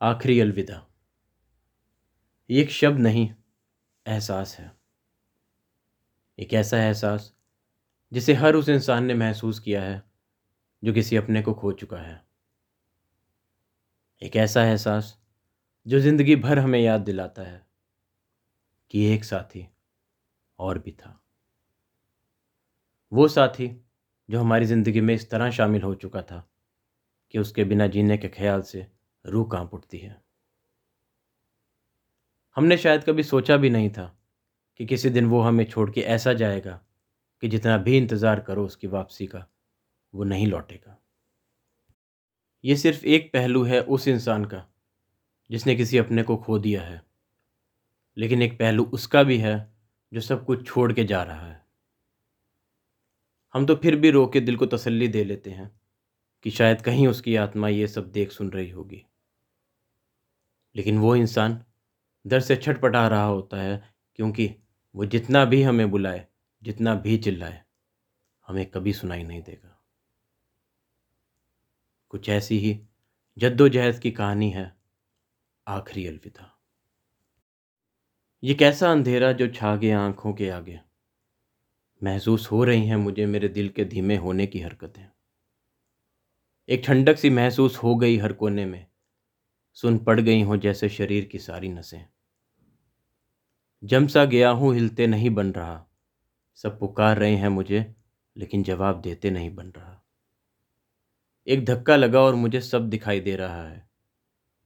आखिरी अलविदा। ये एक शब्द नहीं, एहसास है। एक ऐसा एहसास, जिसे हर उस इंसान ने महसूस किया है, जो किसी अपने को खो चुका है। एक ऐसा एहसास, जो ज़िंदगी भर हमें याद दिलाता है, कि एक साथी और भी था। वो साथी, जो हमारी ज़िंदगी में इस तरह शामिल हो चुका था, कि उसके बिना जीने के ख्याल से रूह काँप उठती है? हमने शायद कभी सोचा भी नहीं था कि किसी दिन वो हमें छोड़ के ऐसा जाएगा कि जितना भी इंतज़ार करो उसकी वापसी का, वो नहीं लौटेगा। ये सिर्फ़ एक पहलू है उस इंसान का, जिसने किसी अपने को खो दिया है। लेकिन एक पहलू उसका भी है जो सब कुछ छोड़ के जा रहा है। हम तो फिर भी रो के दिल को तसल्ली दे लेते हैं कि शायद कहीं उसकी आत्मा ये सब देख सुन रही होगी। लेकिन वो इंसान दर से छटपटा रहा होता है क्योंकि वो जितना भी हमें बुलाए, जितना भी चिल्लाए, हमें कभी सुनाई नहीं देगा। कुछ ऐसी ही जद्दोजहद की कहानी है। आखिरी अलविदा। ये कैसा अंधेरा जो छा गया आँखों के आगे? महसूस हो रही हैं मुझे मेरे दिल के धीमे होने की हरकतें। एक ठंडक सी महसूस हो गई हर कोने में। सुन पड़ गई हो जैसे शरीर की सारी नसें। जमसा गया हूँ, हिलते नहीं बन रहा। सब पुकार रहे हैं मुझे, लेकिन जवाब देते नहीं बन रहा। एक धक्का लगा और मुझे सब दिखाई दे रहा है।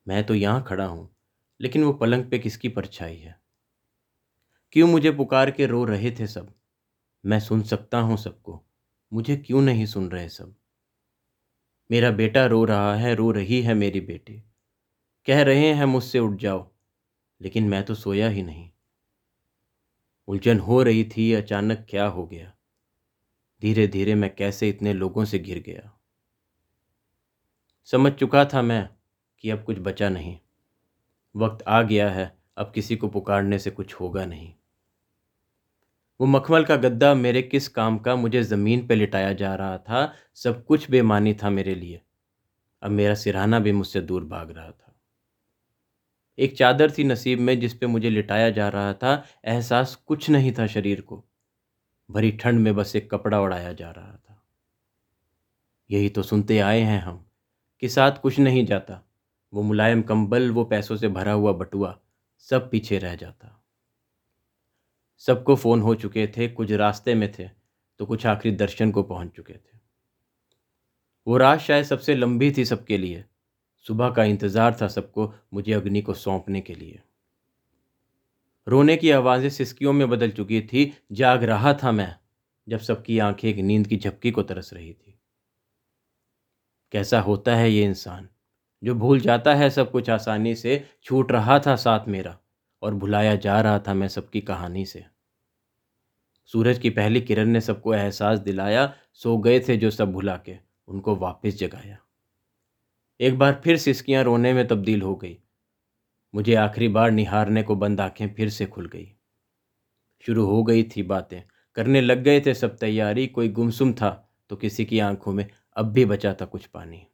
मैं तो यहाँ खड़ा हूँ, लेकिन वो पलंग पे किसकी परछाई है? क्यों मुझे पुकार के रो रहे थे सब? मैं सुन सकता हूँ सबको। मुझे क्यों नहीं सुन रहे सब? मेरा बेटा रो रहा है, रो रही है मेरी बेटी। कह रहे हैं, मुझसे उठ जाओ। लेकिन मैं तो सोया ही नहीं। उलझन हो रही थी, अचानक क्या हो गया? धीरे धीरे मैं कैसे इतने लोगों से घिर गया? समझ चुका था मैं कि अब कुछ बचा नहीं। वक्त आ गया है, अब किसी को पुकारने से कुछ होगा नहीं। वो मखमल का गद्दा मेरे किस काम का मुझे ज़मीन पे लिटाया जा रहा था, सब कुछ बेमानी था मेरे लिए। अब मेरा सिरहाना भी मुझसे दूर भाग रहा था। एक चादर थी नसीब में जिस पे मुझे लिटाया जा रहा था, एहसास कुछ नहीं था शरीर को। भरी ठंड में बस एक कपड़ा उड़ाया जा रहा था। यही तो सुनते आए हैं हम कि साथ कुछ नहीं जाता। वो मुलायम कंबल, वो पैसों से भरा हुआ बटुआ, सब पीछे रह जाता। सबको फ़ोन हो चुके थे, कुछ रास्ते में थे तो कुछ आखिरी दर्शन को पहुँच चुके थे। वो रात शायद सबसे लंबी थी सबके लिए। सुबह का इंतज़ार था सबको मुझे अग्नि को सौंपने के लिए। रोने की आवाज़ें सिसकियों में बदल चुकी थी, जाग रहा था मैं, जब सबकी आँखें एक नींद की झपकी को तरस रही थी। कैसा होता है ये इंसान? जो भूल जाता है सब कुछ आसानी से, छूट रहा था साथ मेरा, और भुलाया जा रहा था मैं सबकी कहानी से। सूरज की पहली किरण ने सबको एहसास दिलाया, सो गए थे जो सब भुला के, उनको वापस जगाया। एक बार फिर सिसकियाँ रोने में तब्दील हो गई। मुझे आखिरी बार निहारने को बंद आँखें फिर से खुल गई। शुरू हो गई थी बातें। करने लग गए थे सब तैयारी, कोई गुमसुम था तो किसी की आँखों में अब भी बचा था कुछ पानी।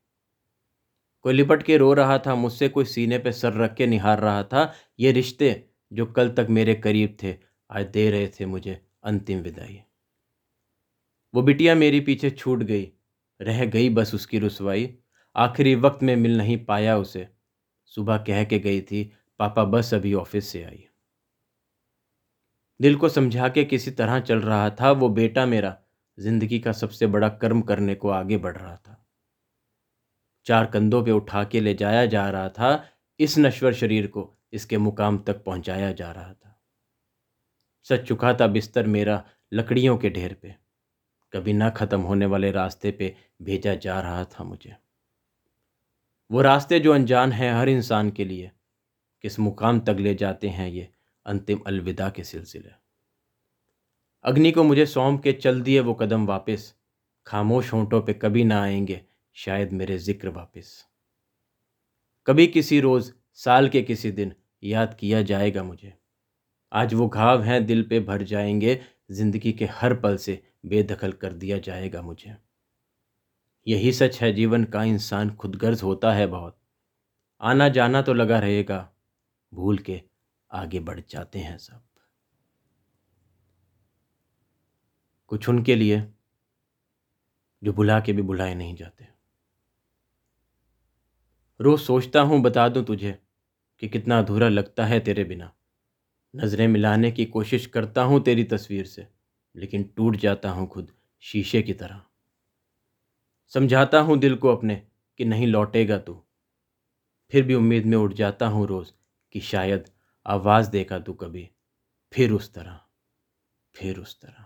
कोई लिपट के रो रहा था, मुझसे कोई सीने पे सर रख के निहार रहा था, ये रिश्ते जो कल तक मेरे करीब थे, आज दे रहे थे मुझे अंतिम विदाई। वो बिटिया मेरी पीछे छूट गई, रह गई बस उसकी रसवाई। आखिरी वक्त में मिल नहीं पाया उसे। सुबह कह के गई थी, पापा बस अभी ऑफ़िस से आई। दिल को समझा के किसी तरह चल रहा था, वो बेटा मेरा ज़िंदगी का सबसे बड़ा कर्म करने को आगे बढ़ रहा था। चार कंधों पे उठा के ले जाया जा रहा था, इस नश्वर शरीर को, इसके मुकाम तक पहुँचाया जा रहा था। सच चुका था बिस्तर मेरा लकड़ियों के ढेर पे। कभी ना ख़त्म होने वाले रास्ते पे भेजा जा रहा था मुझे। वो रास्ते जो अनजान हैं हर इंसान के लिए। किस मुकाम तक ले जाते हैं ये अंतिम अलविदा के सिलसिले। अग्नि को मुझे सौंप के चल दिए वो कदम वापस। खामोश होंठों पे कभी ना आएँगे, शायद मेरे ज़िक्र वापस। कभी किसी रोज़, साल के किसी दिन याद किया जाएगा मुझे। आज वो घाव हैं दिल पे भर जाएँगे, ज़िंदगी के हर पल से बेदखल कर दिया जाएगा मुझे। यही सच है, जीवन का इंसान खुदगर्ज होता है बहुत। आना जाना तो लगा रहेगा, भूल के आगे बढ़ जाते हैं सब। कुछ उनके लिए, जो बुला के भी बुलाए नहीं जाते। रोज सोचता हूँ, बता दूँ तुझे, कि कितना अधूरा लगता है तेरे बिना। नज़रें मिलाने की कोशिश करता हूँ तेरी तस्वीर से, लेकिन टूट जाता हूँ खुद शीशे की तरह। समझाता हूँ दिल को अपने कि नहीं लौटेगा तू। फिर भी उम्मीद में उठ जाता हूँ रोज़ कि शायद आवाज़ देगा तू कभी। फिर उस तरह, फिर उस तरह।